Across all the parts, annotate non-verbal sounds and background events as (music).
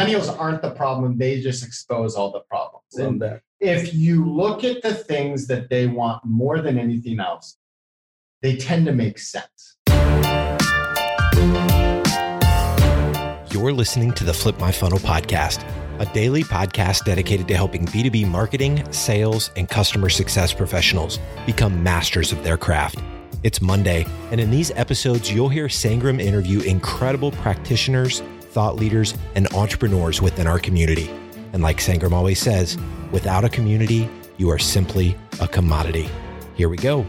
millennials aren't the problem; they just expose all the problems. Love And that. if you look at the things that they want more than anything else, they tend to make sense. You're listening to the Flip My Funnel podcast, a daily podcast dedicated to helping B2B marketing, sales, and customer success professionals become masters of their craft. It's Monday, and in these episodes, you'll hear Sangram interview incredible practitioners, thought leaders, and entrepreneurs within our community. And like Sangram always says, without a community, you are simply a commodity. Here we go.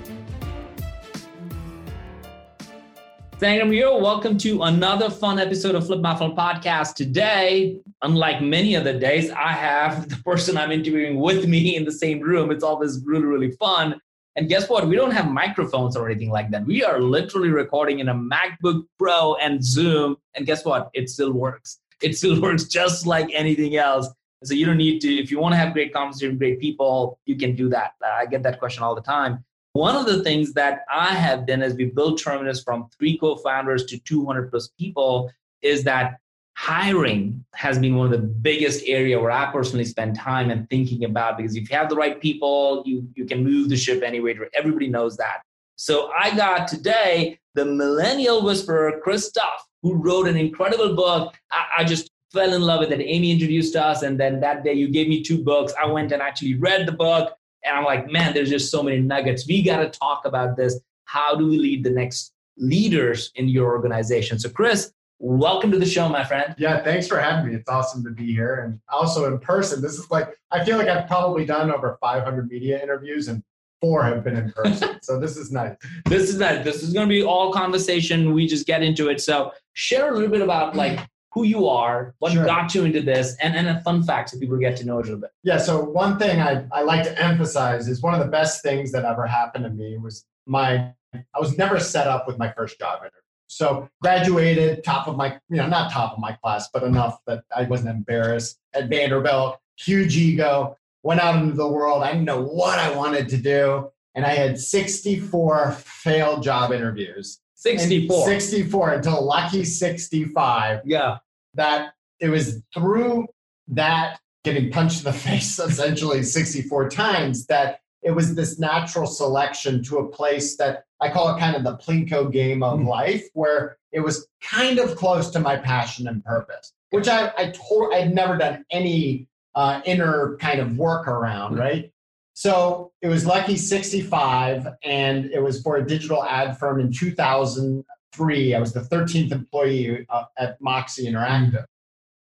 Sangram here. Welcome to another fun episode of Flip My podcast. Today, unlike many other days, I have the person I'm interviewing with me in the same room. It's always really, really fun. And guess what? We don't have microphones or anything like that. We are literally recording in a MacBook Pro and Zoom. And guess what? It still works. It still (laughs) works just like anything else. So you don't need to, if you want to have great conversation, great people, you can do that. Uh, I get that question all the time. One of the things that I have done as we built Terminus from three co-founders to 200 plus people is that hiring has been one of the biggest area where I personally spend time and thinking about because if you have the right people, you you can move the ship anyway. Everybody knows that. So I got today the millennial whisperer, Chris Tuff, who wrote an incredible book. I, I just fell in love with it. Amy introduced us, and then that day you gave me two books. I went and actually read the book. And I'm like, man, there's just so many nuggets. We got to talk about this. How do we lead the next leaders in your organization? So, Chris, welcome to the show, my friend. Yeah, thanks for having me. It's awesome to be here. And also in person, this is like, I feel like I've probably done over 500 media interviews and four have been in person. so this is nice. (laughs) This is nice. This is going to be all conversation. We just get into it. So, share a little bit about like who you are, what Sure. got you into this, and, and a fun fact so people get to know it a little bit. Yeah, so one thing I, I like to emphasize is one of the best things that ever happened to me was my, I was never set up with my first job interview. So graduated, top of my, you know, not top of my class, but enough that I wasn't embarrassed at Vanderbilt, huge ego, went out into the world. I didn't know what I wanted to do. And I had 64 failed job interviews. And 64. 64 until lucky 65 Yeah. that it was through that getting punched in the (laughs) face essentially 64 times that it was this natural selection to a place that I call it kind of the Plinko game of Mhm. life, where it was kind of close to my passion and purpose, which I, I told I'd never done any uh, inner kind of work around, Mhm. right? So it was Lucky 65, and it was for a digital ad firm in 2003. I was the 13th employee uh, at Moxie Interactive.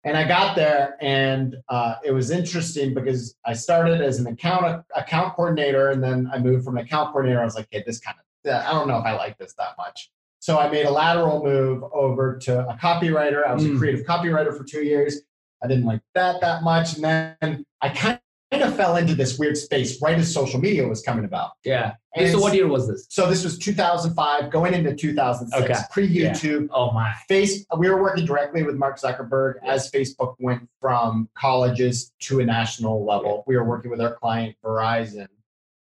And I got there, and uh, it was interesting because I started as an account account coordinator, and then I moved from account coordinator. I was like, "Hey, this kind of I don't know if I like this that much." So I made a lateral move over to a copywriter. I was Mm. a creative copywriter for two years. I didn't like that that much, and then I kind of fell into this weird space right as social media was coming about. Yeah. And so, what year was this? So this was 2005, going into 2006, Okay. pre YouTube. Oh, my. Face, we were working directly with Mark Zuckerberg as Facebook went from colleges to a national level. We were working with our client Verizon.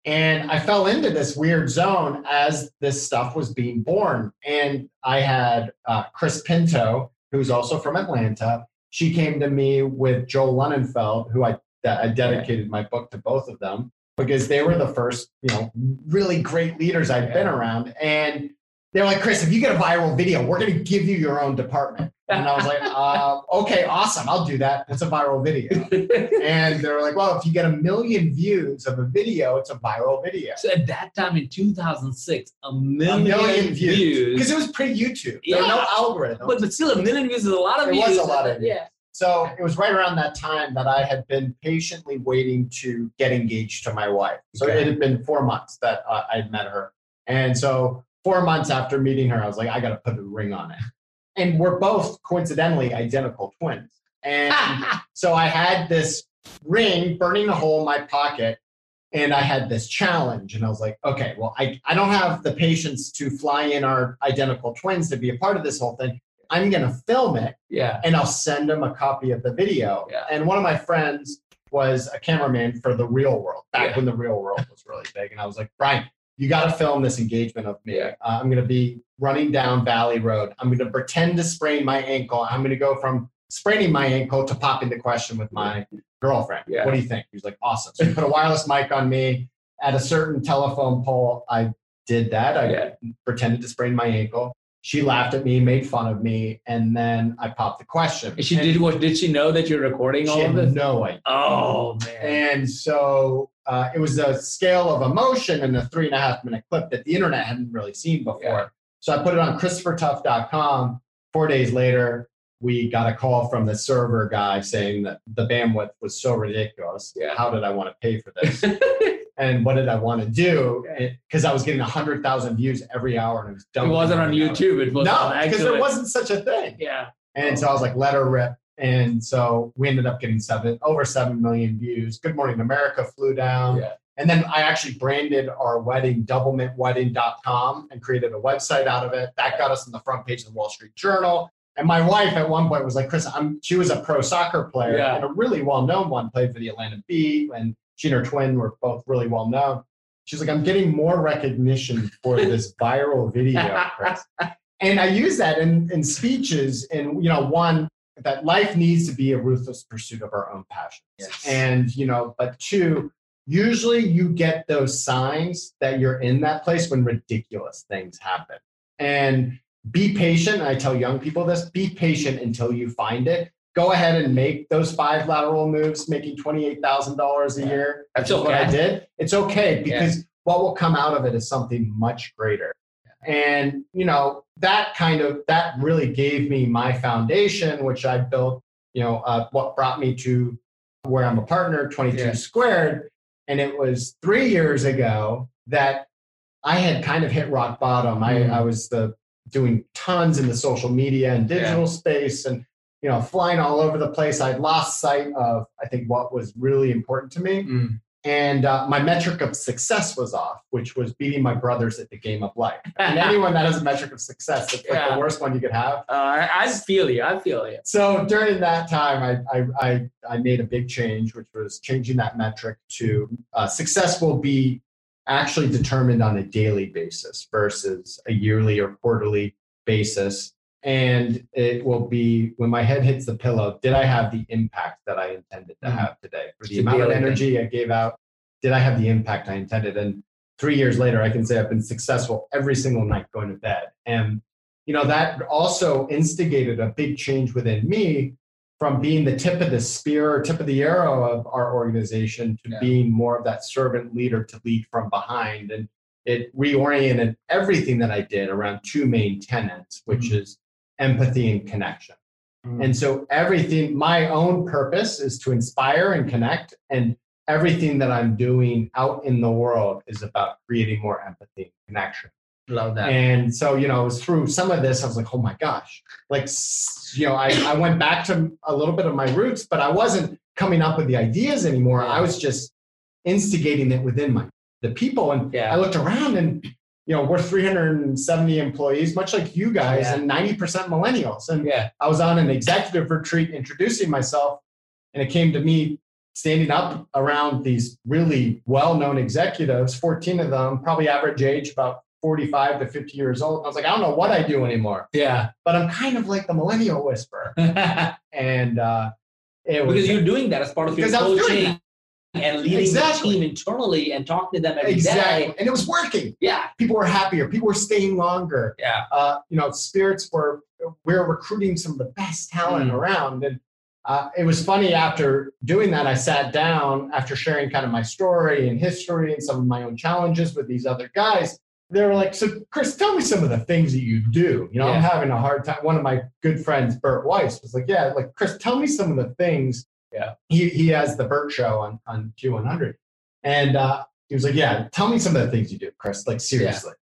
And I fell into this weird zone as this stuff was being born. And I had uh, Chris Pinto, who's also from Atlanta. She came to me with Joel Lunenfeld, who I, that I dedicated my book to both of them because they were the first, you know, really great leaders I'd been around. And they're like, Chris, if you get a viral video, we're going to give you your own department. And I was like, (laughs) uh, okay, awesome. I'll do that. It's a viral video. And they were like, well, if you get a million views of a video, it's a viral video. so, at that time in 2006, a million, A million views. views. Because it was pre YouTube. There were no Yeah. algorithm. But, but still, a million views is a lot of It views. was a lot of Yeah. So it was right around that time that I had been patiently waiting to get engaged to my wife. So Okay. it had been four months that uh, I'd met her. And so four months after meeting her, I was like, I got to put a ring on it. And we're both coincidentally identical twins. And (laughs) so I had this ring burning a hole in my pocket. And I had this challenge, and I was like, okay, well, I, I don't have the patience to fly in our identical twins to be a part of this whole thing. I'm going to film it yeah. and I'll send them a copy of the video. Yeah. And one of my friends was a cameraman for the real world back Yeah. when the real world was really big. And I was like, Brian, you got to film this engagement of me. Yeah. Uh, I'm going to be running down Valley Road. I'm going to pretend to sprain my ankle. I'm going to go from spraining my ankle to popping the question with my girlfriend. Yeah. What do you think? He was like, awesome. So he put a wireless mic on me at a certain telephone pole. I did that. I Yeah. pretended to sprain my ankle. She laughed at me, made fun of me, and then I popped the question. She And did what? Did she know that you're recording all of had this? no idea. Oh man. And so uh, it was a scale of emotion and a three and a half minute clip that the internet hadn't really seen before. Yeah. So I put it on ChristopherTuff.com. Four days later, we got a call from the server guy saying that the bandwidth was so ridiculous. Yeah. How did I want to pay for this? (laughs) and what did I want to do? Because I was getting 100,000 views every hour and it was dumb. It wasn't on YouTube. It was No, because there wasn't such a thing. Yeah. And so I was like, let her rip. And so we ended up getting seven over seven million views. Good Morning America flew down. Yeah. And then I actually branded our wedding doublemintwedding.com and created a website out of it. That got us on the front page of the Wall Street Journal. And my wife at one point was like, Chris, I'm she was a pro soccer player Yeah. and a really well-known one, played for the Atlanta Beat, and she and her twin were both really well known. She's like, I'm getting more recognition for this (laughs) viral video, Chris and I use that in, in speeches. And you know, one that life needs to be a ruthless pursuit of our own passions. Yes. And you know, but two, usually you get those signs that you're in that place when ridiculous things happen. And be patient. I tell young people this: be patient until you find it. Go ahead and make those five lateral moves, making twenty-eight thousand dollars a Yeah. year. That's is What I did. It's okay because what will come out of it is something much greater and you know that kind of that really gave me my foundation which i built you know uh, what brought me to where i'm a partner 22 Yeah. squared and it was three years ago that i had kind of hit rock bottom Mm. I, I was the doing tons in the social media and digital space and you know flying all over the place i'd lost sight of i think what was really important to me Mm. and uh, my metric of success was off, which was beating my brothers at the game of life. And (laughs) anyone that has a metric of success, it's like Yeah. the worst one you could have. Uh, I I feel you. I feel you. So during that time, I, I, I, I made a big change, which was changing that metric to uh, success will be actually determined on a daily basis versus a yearly or quarterly basis. And it will be when my head hits the pillow, did I have the impact that I intended to Mhm. have today? For the amount of energy I gave out, did I have the impact I intended? And three years later, I can say I've been successful every single night going to bed. And you know that also instigated a big change within me from being the tip of the spear or tip of the arrow of our organization to Yeah. being more of that servant leader to lead from behind and it reoriented everything that i did around two main tenets which Mhm. is empathy and connection Mhm. and so everything my own purpose is to inspire and connect and everything that i'm doing out in the world is about creating more empathy and connection Love that. and so, you know, it was through some of this, I was like, oh my gosh. Like, you know, I, I went back to a little bit of my roots, but I wasn't coming up with the ideas anymore. I was just instigating it within my the people. And Yeah. I looked around and, you know, we're 370 employees, much like you guys, Yeah. and 90% millennials. And yeah. I was on an executive retreat introducing myself, and it came to me standing up around these really well known executives, 14 of them, probably average age about 45 to 50 years old. I was like, I don't know what I do anymore, Yeah. but I'm kind of like the millennial whisperer. (laughs) And uh, it was you're doing that as part of your Because I was doing coaching and leading Exactly. the team internally and talking to them every day. exactly, and it was working. Yeah. People were happier, people were staying longer. Yeah. uh, you know, spirits were we're recruiting some of the best talent Mm. around. And uh, it was funny after doing that, I sat down after sharing kind of my story and history and some of my own challenges with these other guys. They were like, "So, Chris, tell me some of the things that you do." You know, I'm having a hard time. One of my good friends, Bert Weiss, was like, "Yeah, like Chris, tell me some of the things." Yeah. He he has the Bert Show on on Q100, and uh, he was like, "Yeah, tell me some of the things you do, Chris. Like seriously."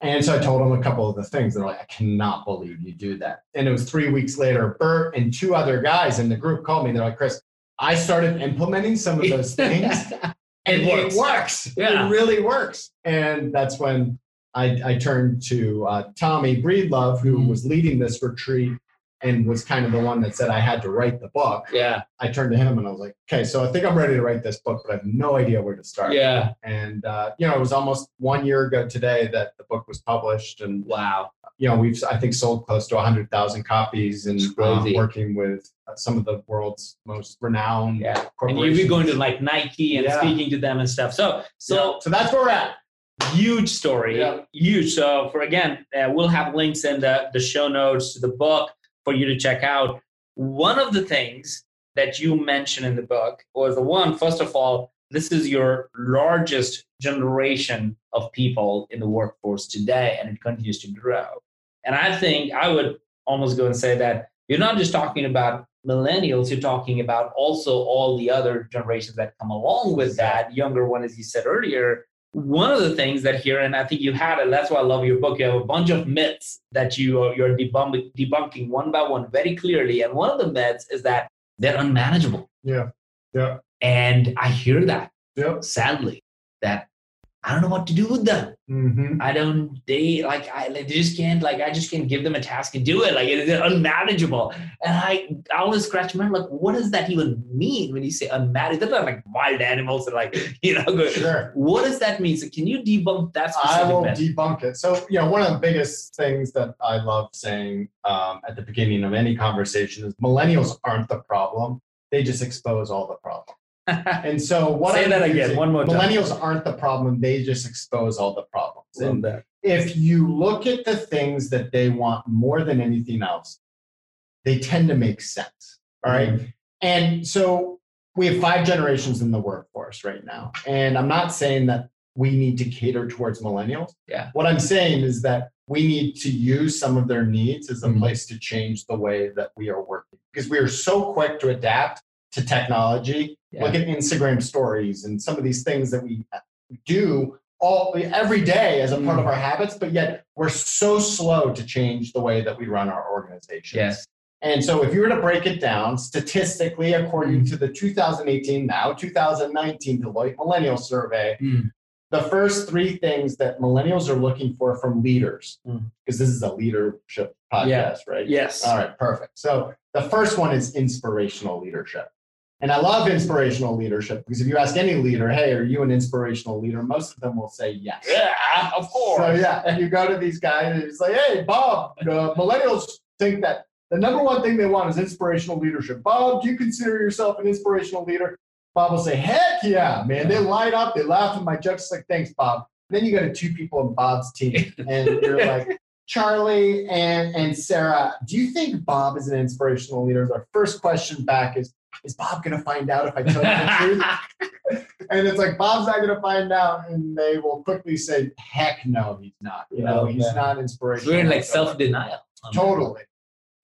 And so I told him a couple of the things. They're like, I cannot believe you do that. And it was three weeks later, Bert and two other guys in the group called me. They're like, Chris, I started implementing some of those things (laughs) and It it works. works. Yeah. It really works. And that's when I, I turned to uh, Tommy Breedlove, who Mhm. was leading this retreat and was kind of the one that said I had to write the book. Yeah. I turned to him and I was like, okay, so I think I'm ready to write this book, but I have no idea where to start. Yeah. And, uh, you know, it was almost one year ago today that the book was published. And Wow. you know, we've I think sold close to hundred thousand copies, and um, working with some of the world's most renowned Yeah. And corporations. you'll be going to like Nike and Yeah. speaking to them and stuff. So, so Yeah. so that's where we're at. Huge story Yeah. huge. So for again uh, we'll have links in the, the show notes to the book for you to check out. One of the things that you mentioned in the book was the one first of all this is your largest generation of people in the workforce today and it continues to grow. And i think i would almost go and say that you're not just talking about millennials you're talking about also all the other generations that come along with that. Younger one as you said earlier one of the things that here, and I think you had it, that's why I love your book. You have a bunch of myths that you are, you're debunk, debunking one by one very clearly. And one of the myths is that they're unmanageable. Yeah. Yeah. And I hear that, Yep. sadly, that I don't know what to do with them. Mm-hmm. I don't, they like, I like, they just can't, like, I just can't give them a task and do it. Like, they're unmanageable. And I, I always scratch my head, like, what does that even mean when you say unmanageable? They're not like wild animals and like, (laughs) you know, go, Sure. what does that mean? So can you debunk that I will debunk it. So, you know, one of the biggest things that I love saying um, at the beginning of any conversation is millennials aren't the problem. They just expose all the problem. And so, what Say I'm that again, one more time. Millennials aren't the problem. They just expose all the problems. Love And that. if you look at the things that they want more than anything else, they tend to make sense. All right? Mm-hmm. And so we have five generations in the workforce right now. And I'm not saying that we need to cater towards millennials. Yeah. What I'm saying is that we need to use some of their needs as a Mhm. place to change the way that we are working because we are so quick to adapt to technology. Yeah. Look at Instagram stories and some of these things that we do all every day as a part of Mm. our habits, but yet we're so slow to change the way that we run our organizations. Yes. And so, if you were to break it down statistically, according Mm. to the 2018, now 2019 Deloitte Millennial Survey, Mm. the first three things that millennials are looking for from leaders, Mm. because this is a leadership podcast, Yeah. right? Yes. All right, perfect. So, the first one is inspirational leadership. And I love inspirational leadership because if you ask any leader, hey, are you an inspirational leader? Most of them will say yes. Yeah, of course. So yeah, and you go to these guys and it's like, hey, Bob, the millennials think that the number one thing they want is inspirational leadership. Bob, do you consider yourself an inspirational leader? Bob will say, heck yeah, man. They light up, they laugh at my jokes. It's like, thanks, Bob. Then you go to two people in Bob's team, and you're like, Charlie and, and Sarah, do you think Bob is an inspirational leader? Our first question back is, is Bob going to find out if I tell him the truth? (laughs) and it's like Bob's not going to find out, and they will quickly say, "Heck, no, he's not. You know, Oh, he's yeah. not inspirational." We're in like whatsoever." self denial. (laughs) Totally.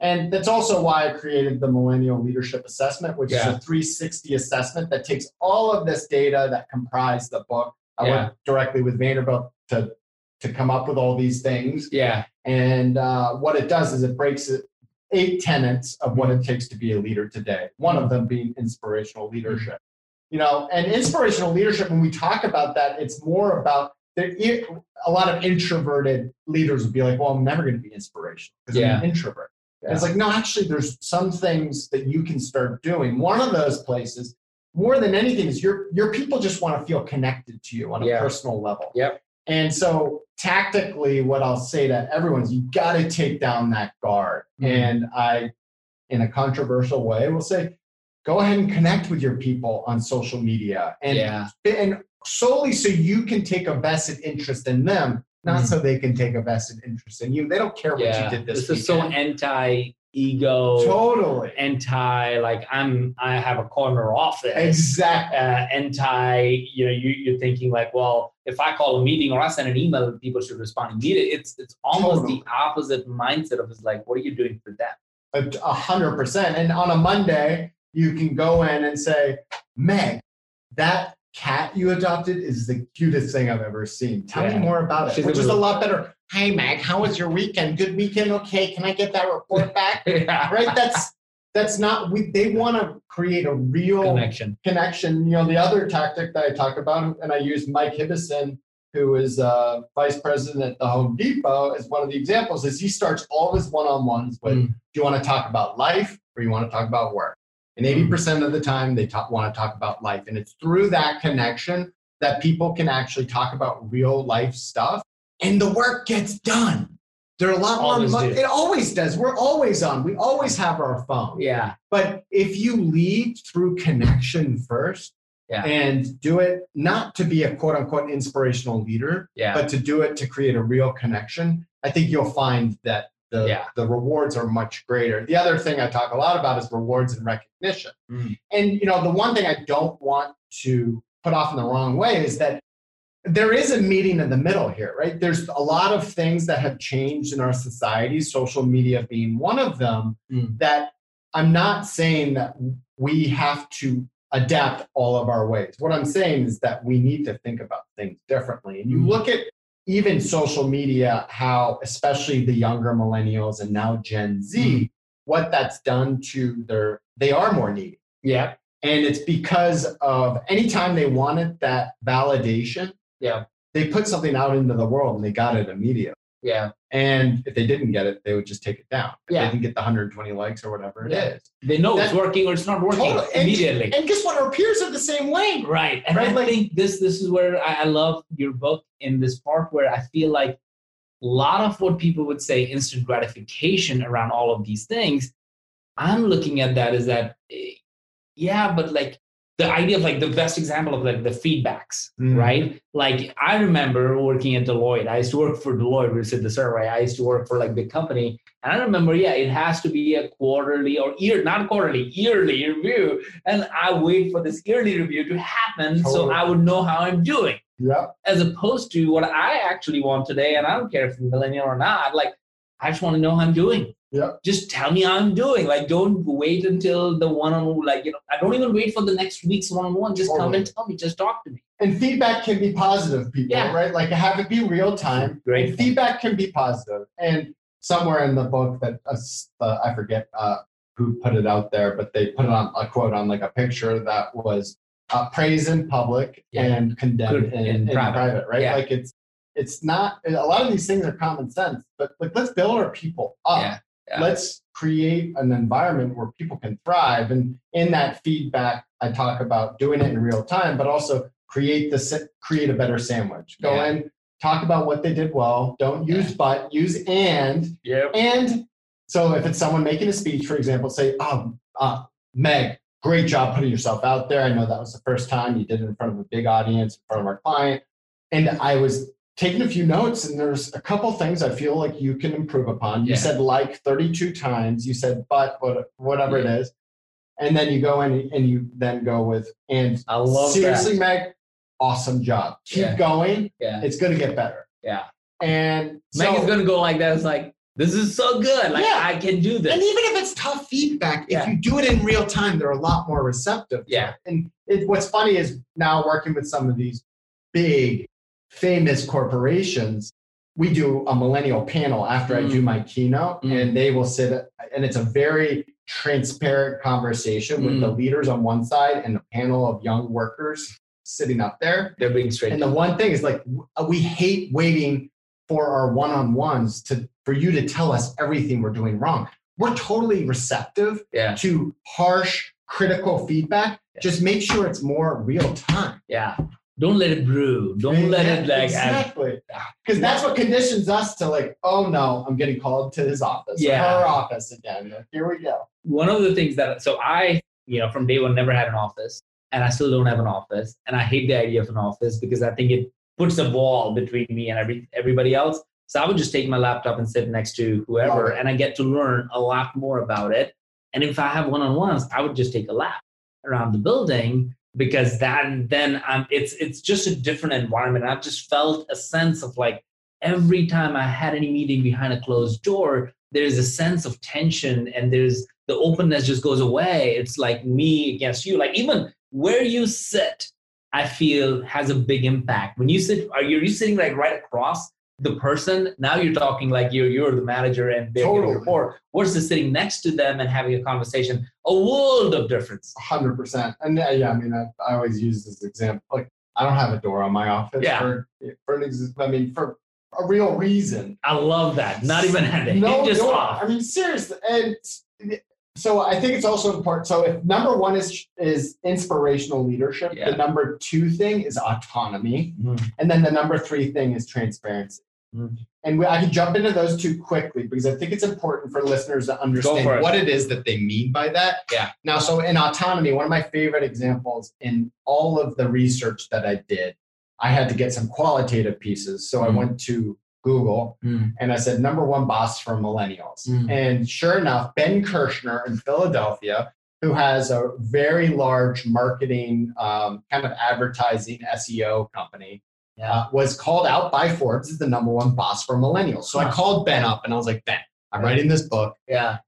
And that's also why I created the Millennial Leadership Assessment, which Yeah. is a 360 assessment that takes all of this data that comprise the book. I Yeah. worked directly with Vanderbilt to to come up with all these things. Yeah. And uh, what it does is it breaks it eight tenets of what it takes to be a leader today. One of them being inspirational leadership. You know, and inspirational leadership, when we talk about that, it's more about a lot of introverted leaders would be like, well, I'm never going to be inspirational because I'm an introvert. And It's like, no, actually, there's some things that you can start doing. One of those places, more than anything, is your your people just want to feel connected to you on a Yeah. personal level. Yep. And so tactically, what I'll say to everyone is you got to take down that guard. Mhm. And I, in a controversial way, will say, go ahead and connect with your people on social media and yeah. and solely so you can take a vested interest in them, not Mhm. so they can take a vested interest in you. They don't care what Yeah. you did this, This is so anti ego, totally anti like I'm I have a corner office. exactly uh, anti, you know, you, you're thinking like, well, if I call a meeting or I send an email, people should respond immediately. It's it's almost Totally. the opposite mindset of it's like, what are you doing for them? a a hundred percent. And on a Monday, you can go in and say, Meg, that cat you adopted is the cutest thing I've ever seen. Tell Yeah. me more about it. She's Which a is a lot better. Hey Meg, how was your weekend? Good weekend. Okay, can I get that report back? (laughs) right? That's that's not we they want to create a real Connection. connection. You know, the other tactic that I talk about, and I use Mike Hibison, who is uh, vice president at the Home Depot, as one of the examples. Is he starts all of his one-on-ones with, Mm. "Do you want to talk about life or you want to talk about work?" And Mm. eighty percent of the time, they talk, want to talk about life, and it's through that connection that people can actually talk about real life stuff, and the work gets done. They're a lot Always more. It always does. We're always on. We always have our phone. Yeah. But if you lead through connection first Yeah. and do it not to be a quote unquote inspirational leader, Yeah. but to do it to create a real connection, I think you'll find that the, Yeah. the rewards are much greater. The other thing I talk a lot about is rewards and recognition. Mm. And you know, the one thing I don't want to put off in the wrong way is that there is a meeting in the middle here, right? There's a lot of things that have changed in our society, social media being one of them, Mm. that I'm not saying that we have to adapt all of our ways. What I'm saying is that we need to think about things differently. And you Mm. look at even social media, how especially the younger millennials and now Gen Z, Mm. what that's done to their, they are more needy. Yeah. And it's because of anytime they wanted that validation, Yeah. they put something out into the world and they got it immediately. Yeah. And if they didn't get it, they would just take it down. If Yeah. they didn't get the 120 likes or whatever it is. Yeah. They know it's working or it's not working Totally. Immediately. And guess what? Our peers are the same way. Right. And Right, I like- think this this is where I, I love your book in this part where I feel like a lot of what people would say instant gratification around all of these things, I'm looking at that as that eh, yeah, but like the idea of like the best example of like the feedbacks, Mm. right? Like I remember working at Deloitte. I used to work for Deloitte, we said the survey. I used to work for like big company. And I remember, yeah, it has to be a quarterly or year, not quarterly, yearly review. And I wait for this yearly review to happen so I would know how I'm doing. Yeah. As opposed to what I actually want today, and I don't care if I'm millennial or not, like I just want to know how I'm doing. Yep. Just tell me how I'm doing. Like, don't wait until the one-on-one like, you know, I don't even wait for the next week's one on one. Just come and tell me, just talk to me. And feedback can be positive, people, Yeah. right? Like have it be real time. Great. And feedback can be positive. And somewhere in the book that uh, uh, I forget uh, who put it out there, but they put it on a quote on like a picture that was uh, praise in public Yeah. and condemn Good in, in in private. private. right? Yeah. Like it's it's not a lot of these things are common sense, but like let's build our people up. Yeah. Yeah. Let's create an environment where people can thrive. And in that feedback, I talk about doing it in real time, but also create the create a better sandwich. Go Yeah. in, talk about what they did well. Don't use but, use and. Yep. And so if it's someone making a speech, for example, say, "Oh, uh, Meg, great job putting yourself out there. I know that was the first time you did it in front of a big audience, in front of our client." And I was taking a few notes, and there's a couple things I feel like you can improve upon. You Yeah. said like 32 times. You said but, what- whatever it is. And then you go in and you then go with, and I love seriously, that. Meg, awesome job. Keep Yeah. going. Yeah. It's going to get better. Yeah. And Meg is gonna go like that. It's like, this is so good. Like Yeah. I can do this. And even if it's tough feedback, Yeah. if you do it in real time, they're a lot more receptive. Yeah. And it, what's funny is now working with some of these big, famous corporations, we do a millennial panel after I do Mm. my keynote, Mm. and they will sit, and it's a very transparent conversation with Mm. the leaders on one side and a panel of young workers sitting up there. They're being straight. And the one thing is like we hate waiting for our one-on-ones to for you to tell us everything we're doing wrong. We're totally receptive yeah. to harsh, critical feedback. Just make sure it's more real time. Yeah. Don't let it brew. Don't let it like exactly because that's what conditions us to like. Oh no, I'm getting called to his office, Yeah. her office again. Here we go. one of the things that so I, you know, from day one never had an office, and I still don't have an office, and I hate the idea of an office because I think it puts a wall between me and every everybody else. So I would just take my laptop and sit next to whoever, and I get to learn a lot more about it. And if I have one-on-ones, I would just take a lap around the building because that then I'm it's it's just a different environment. I've just felt a sense of like every time I had any meeting behind a closed door, there's a sense of tension and there's the openness just goes away. It's like me against you. Like even where you sit, I feel has a big impact. When you sit, are you, are you sitting like right across the person? Now you're talking like you're you're the manager and they're Totally. report. Versus sitting next to them and having a conversation, a world of difference. hundred percent. And uh, yeah, I mean, I, I always use this example. Like, I don't have a door on my office Yeah. for for an ex- I mean, for a real reason. I love that. Not even had. No, just no, off. I mean, seriously. And so I think it's also important. So if number one is is inspirational leadership, Yeah. the number two thing is autonomy, Mhm. and then the number three thing is transparency. Mm. And we, I can jump into those two quickly because I think it's important for listeners to understand it. what it is that they mean by that. Yeah. Now, so in autonomy, one of my favorite examples in all of the research that I did, I had to get some qualitative pieces. So I Mm. went to Google and I said, number one boss for millennials. Mm. And sure enough, Ben Kirshner in Philadelphia, who has a very large marketing, um, kind of advertising SEO company, Yeah. uh, was called out by Forbes as the number one boss for millennials. So I called Ben up and I was like, Ben, I'm writing this book. Yeah.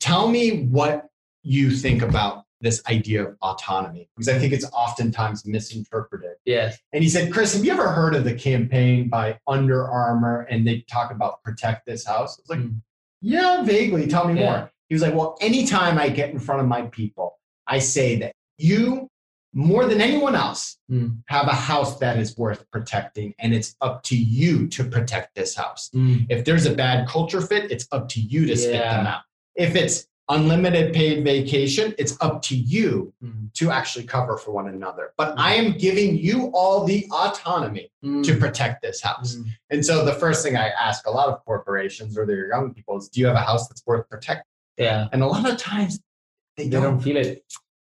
Tell me what you think about this idea of autonomy, because I think it's oftentimes misinterpreted. Yes. And he said, Chris, have you ever heard of the campaign by Under Armour and they talk about protect this house? I was like, Mm. yeah, vaguely. Tell me Yeah. more. He was like, well, anytime I get in front of my people, I say that you, more than anyone else, Mm. have a house that is worth protecting, and it's up to you to protect this house. Mm. If there's a bad culture fit, it's up to you to spit them out. If it's unlimited paid vacation, it's up to you Mm. to actually cover for one another. But I am giving you all the autonomy Mm. to protect this house. Mm. And so the first thing I ask a lot of corporations or their young people is, do you have a house that's worth protecting? Yeah. And a lot of times they They don't. don't feel it.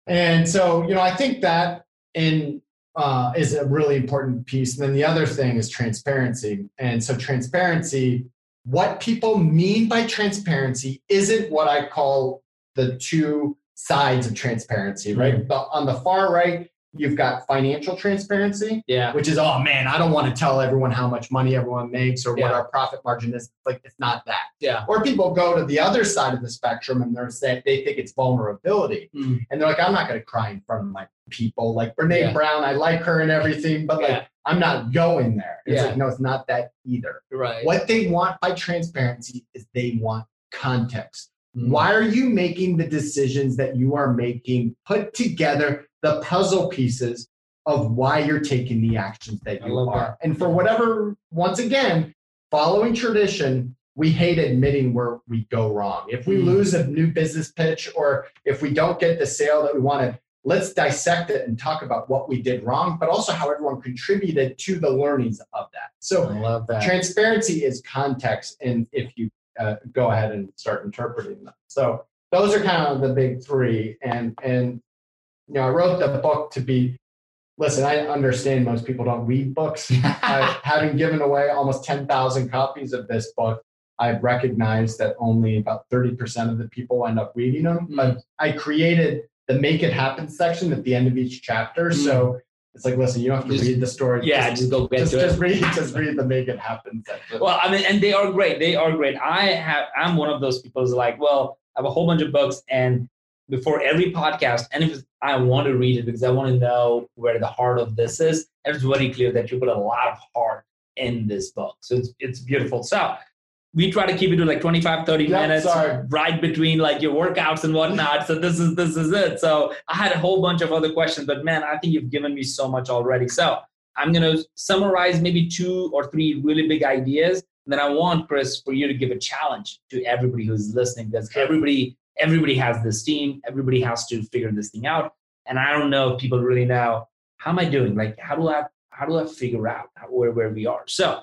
And so, you know, I think that in uh, is a really important piece. And then the other thing is transparency. And so, transparency, what people mean by transparency isn't what I call the two sides of transparency, right? Mm-hmm. The, on the far right, you've got financial transparency, Yeah. which is, oh man, I don't want to tell everyone how much money everyone makes or what our profit margin is. Like, it's not that. Yeah. Or people go to the other side of the spectrum and they're saying they think it's vulnerability. Mm. And they're like, I'm not going to cry in front of my people. Like Brene Yeah. Brown, I like her and everything, but like, Yeah. I'm not going there. It's Yeah. like, no, it's not that either. Right. What they want by transparency is they want context. Mm. Why are you making the decisions that you are making? Put together the puzzle pieces of why you're taking the actions that you are. And for whatever, once again, following tradition, we hate admitting where we go wrong. If we Mm. lose a new business pitch or if we don't get the sale that we wanted, let's dissect it and talk about what we did wrong, but also how everyone contributed to the learnings of that. So I love that. transparency is context and if you uh, go ahead and start interpreting them so those are kind of the big three and and you know i wrote the book to be listen i understand most people don't read books (laughs) I, having given away almost 10000 copies of this book i've recognized that only about 30% of the people end up reading them hmm. but i created the make it happen section at the end of each chapter hmm. so it's like listen you don't have to Just- read the story yeah, just go get just, to it. read just read the make it happen section Well, I mean, and they are great. They are great. I have. I'm one of those people who's like, well, I have a whole bunch of books, and before every podcast, and if I want to read it because I want to know where the heart of this is, and it's very clear that you put a lot of heart in this book. So it's it's beautiful. So we try to keep it to like 25 30 Yeah, minutes sorry. right between like your workouts and whatnot. So this is this is it. So i had a whole bunch of other questions but man i think you've given me so much already. So i'm going to summarize maybe two or three really big ideas. And then i want chris for you to give a challenge to everybody who's listening. Because everybody everybody has this team everybody has to figure this thing out and i don't know if people really know how am i doing like how do i how do i figure out where, where we are so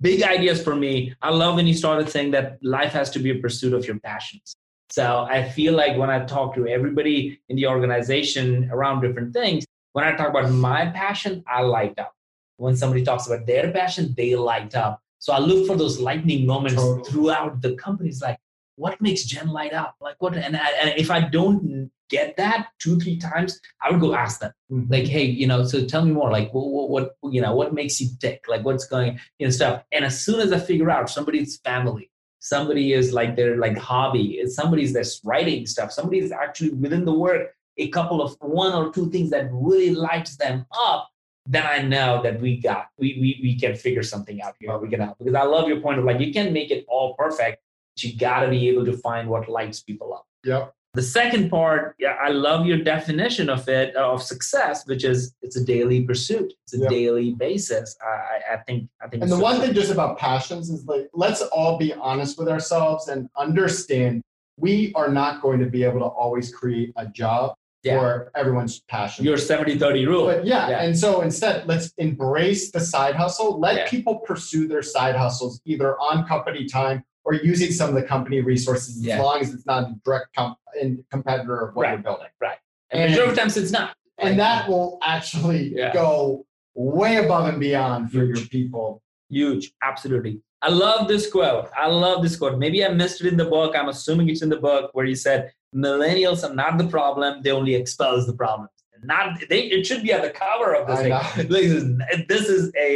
big ideas for me. I love when you started saying that life has to be a pursuit of your passions. So I feel like when I talk to everybody in the organization around different things, when I talk about my passion, I light up. When somebody talks about their passion, they light up. So I look for those lightning moments throughout the company. companies. Like, what makes Jen light up? Like, what? And, I, and if I don't get that two, three times, I would go ask them mm-hmm. like hey you know so tell me more like what, what, what you know what makes you tick like what's going you know stuff and as soon as i figure out somebody's family somebody is like their like hobby it's somebody's that's writing stuff somebody's actually within the work a couple of one or two things that really lights them up then i know that we got we we, we can figure something out here we can help because i love your point of like you can make it all perfect you got to be able to find what lights people up Yep. the second part, yeah, I love your definition of it uh, of success, which is it's a daily pursuit. It's a Yeah. daily basis. I, I- think I think. And the it's one so- thing just about passions is like, let's all be honest with ourselves and understand we are not going to be able to always create a job Yeah. for everyone's passion. Your 70 30 rule. But yeah, Yeah. and so instead, let's embrace the side hustle. Let Yeah. people pursue their side hustles either on company time or using some of the company resources, as long as it's not a direct com- in competitor of what Right. you're building. Right. And majority of times it's not. And that will actually Yeah. go way above and beyond for your people. Huge, absolutely. I love this quote. I love this quote. Maybe I missed it in the book. I'm assuming it's in the book where you said millennials are not the problem; they only expose the problems. Not they. It should be at the cover of this I thing. know. This is this is a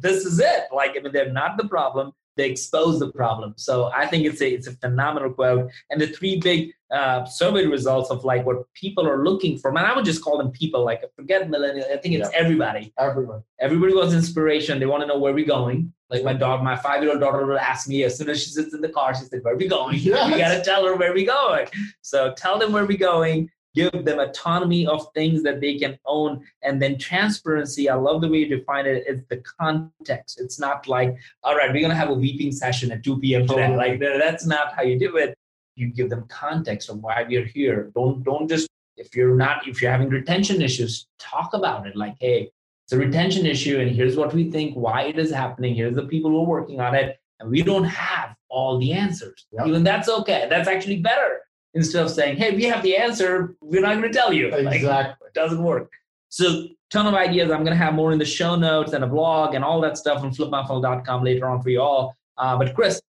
this is it. Like I mean, they're not the problem. They expose the problem. So I think it's a it's a phenomenal quote. And the three big uh, survey results of like what people are looking for. Man, I would just call them people. Like forget millennial. I think it's everybody Everyone. everybody wants inspiration. They want to know where we're going. Like my daughter, my five-year-old daughter will ask me as soon as she sits in the car, she said, Where are we going? (laughs) Yes. We gotta tell her where we're going. So tell them where we're going, give them autonomy of things that they can own, and then transparency. I love the way you define it. It's the context. It's not like, all right, we're gonna have a weeping session at 2 p.m. today. Like that's not how you do it. You give them context of why we're here. Don't don't just if you're not if you're having retention issues, talk about it. Like, hey, it's a retention issue and here's what we think why it is happening here's the people who are working on it and we don't have all the answers Yep. even that's okay that's actually better instead of saying hey we have the answer we're not going to tell you. Like Exactly. it doesn't work. So ton of ideas. I'm going to have more in the show notes and a blog and all that stuff on flipmyfunnel.com later on for you all uh, but chris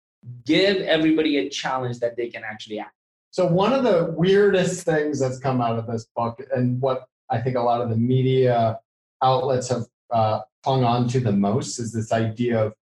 give everybody a challenge that they can actually act. So one of the weirdest things that's come out of this book, and what I think a lot of the media outlets have uh, clung on to the most, is this idea of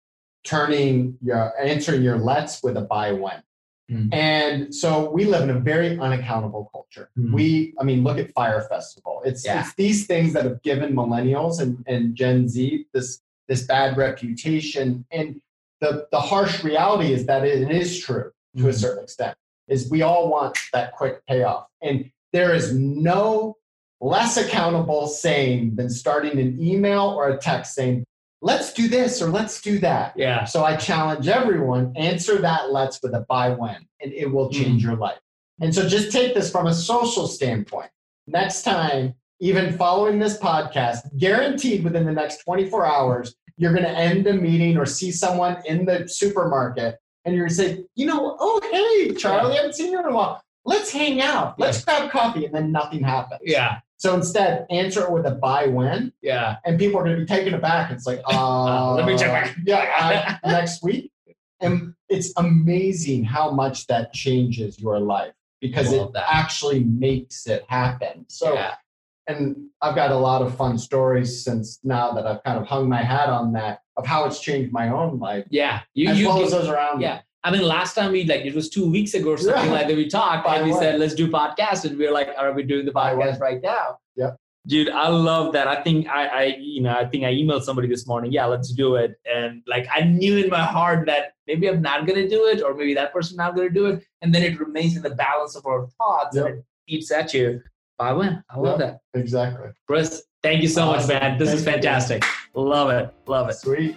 turning your answering your let's with a by when. Mm. And so we live in a very unaccountable culture. Mm. We, I mean, look at Fyre Festival. It's Yeah. it's these things that have given millennials and, and Gen Z this this bad reputation. And the the harsh reality is that it is true to a certain extent is we all want that quick payoff and there is no less accountable saying than starting an email or a text saying let's do this or let's do that. Yeah. So i challenge everyone answer that let's with a by when and it will hmm. change your life. And so just take this from a social standpoint. Next time even following this podcast guaranteed within the next 24 hours you're going to end a meeting or see someone in the supermarket and you're going to say you know oh hey charlie i haven't seen you in a while. Let's hang out. Let's grab coffee and then nothing happens. Yeah so instead answer it with a by when yeah and people are going to be taken aback. It's like, uh, (laughs) let me check back. Yeah, uh, (laughs) next week. And it's amazing how much that changes your life because it that. actually makes it happen. So, yeah. and I've got a lot of fun stories since now that I've kind of hung my hat on that of how it's changed my own life Yeah, you, as you well as those around me. I mean, last time we like it was two weeks ago or something Yeah. like that. We talked By and we way. said let's do podcast, and we are like, are we doing the podcast right now? Yeah. dude, I love that. I think I, I, you know, I think I emailed somebody this morning. Yeah, let's do it. And like I knew in my heart that maybe I'm not gonna do it, or maybe that person not gonna do it, and then it remains in the balance of our thoughts Yep. and it keeps at you. I win. I love that, Exactly. Chris. Thank you so much, man. This is fantastic. Love it. Love it. Sweet.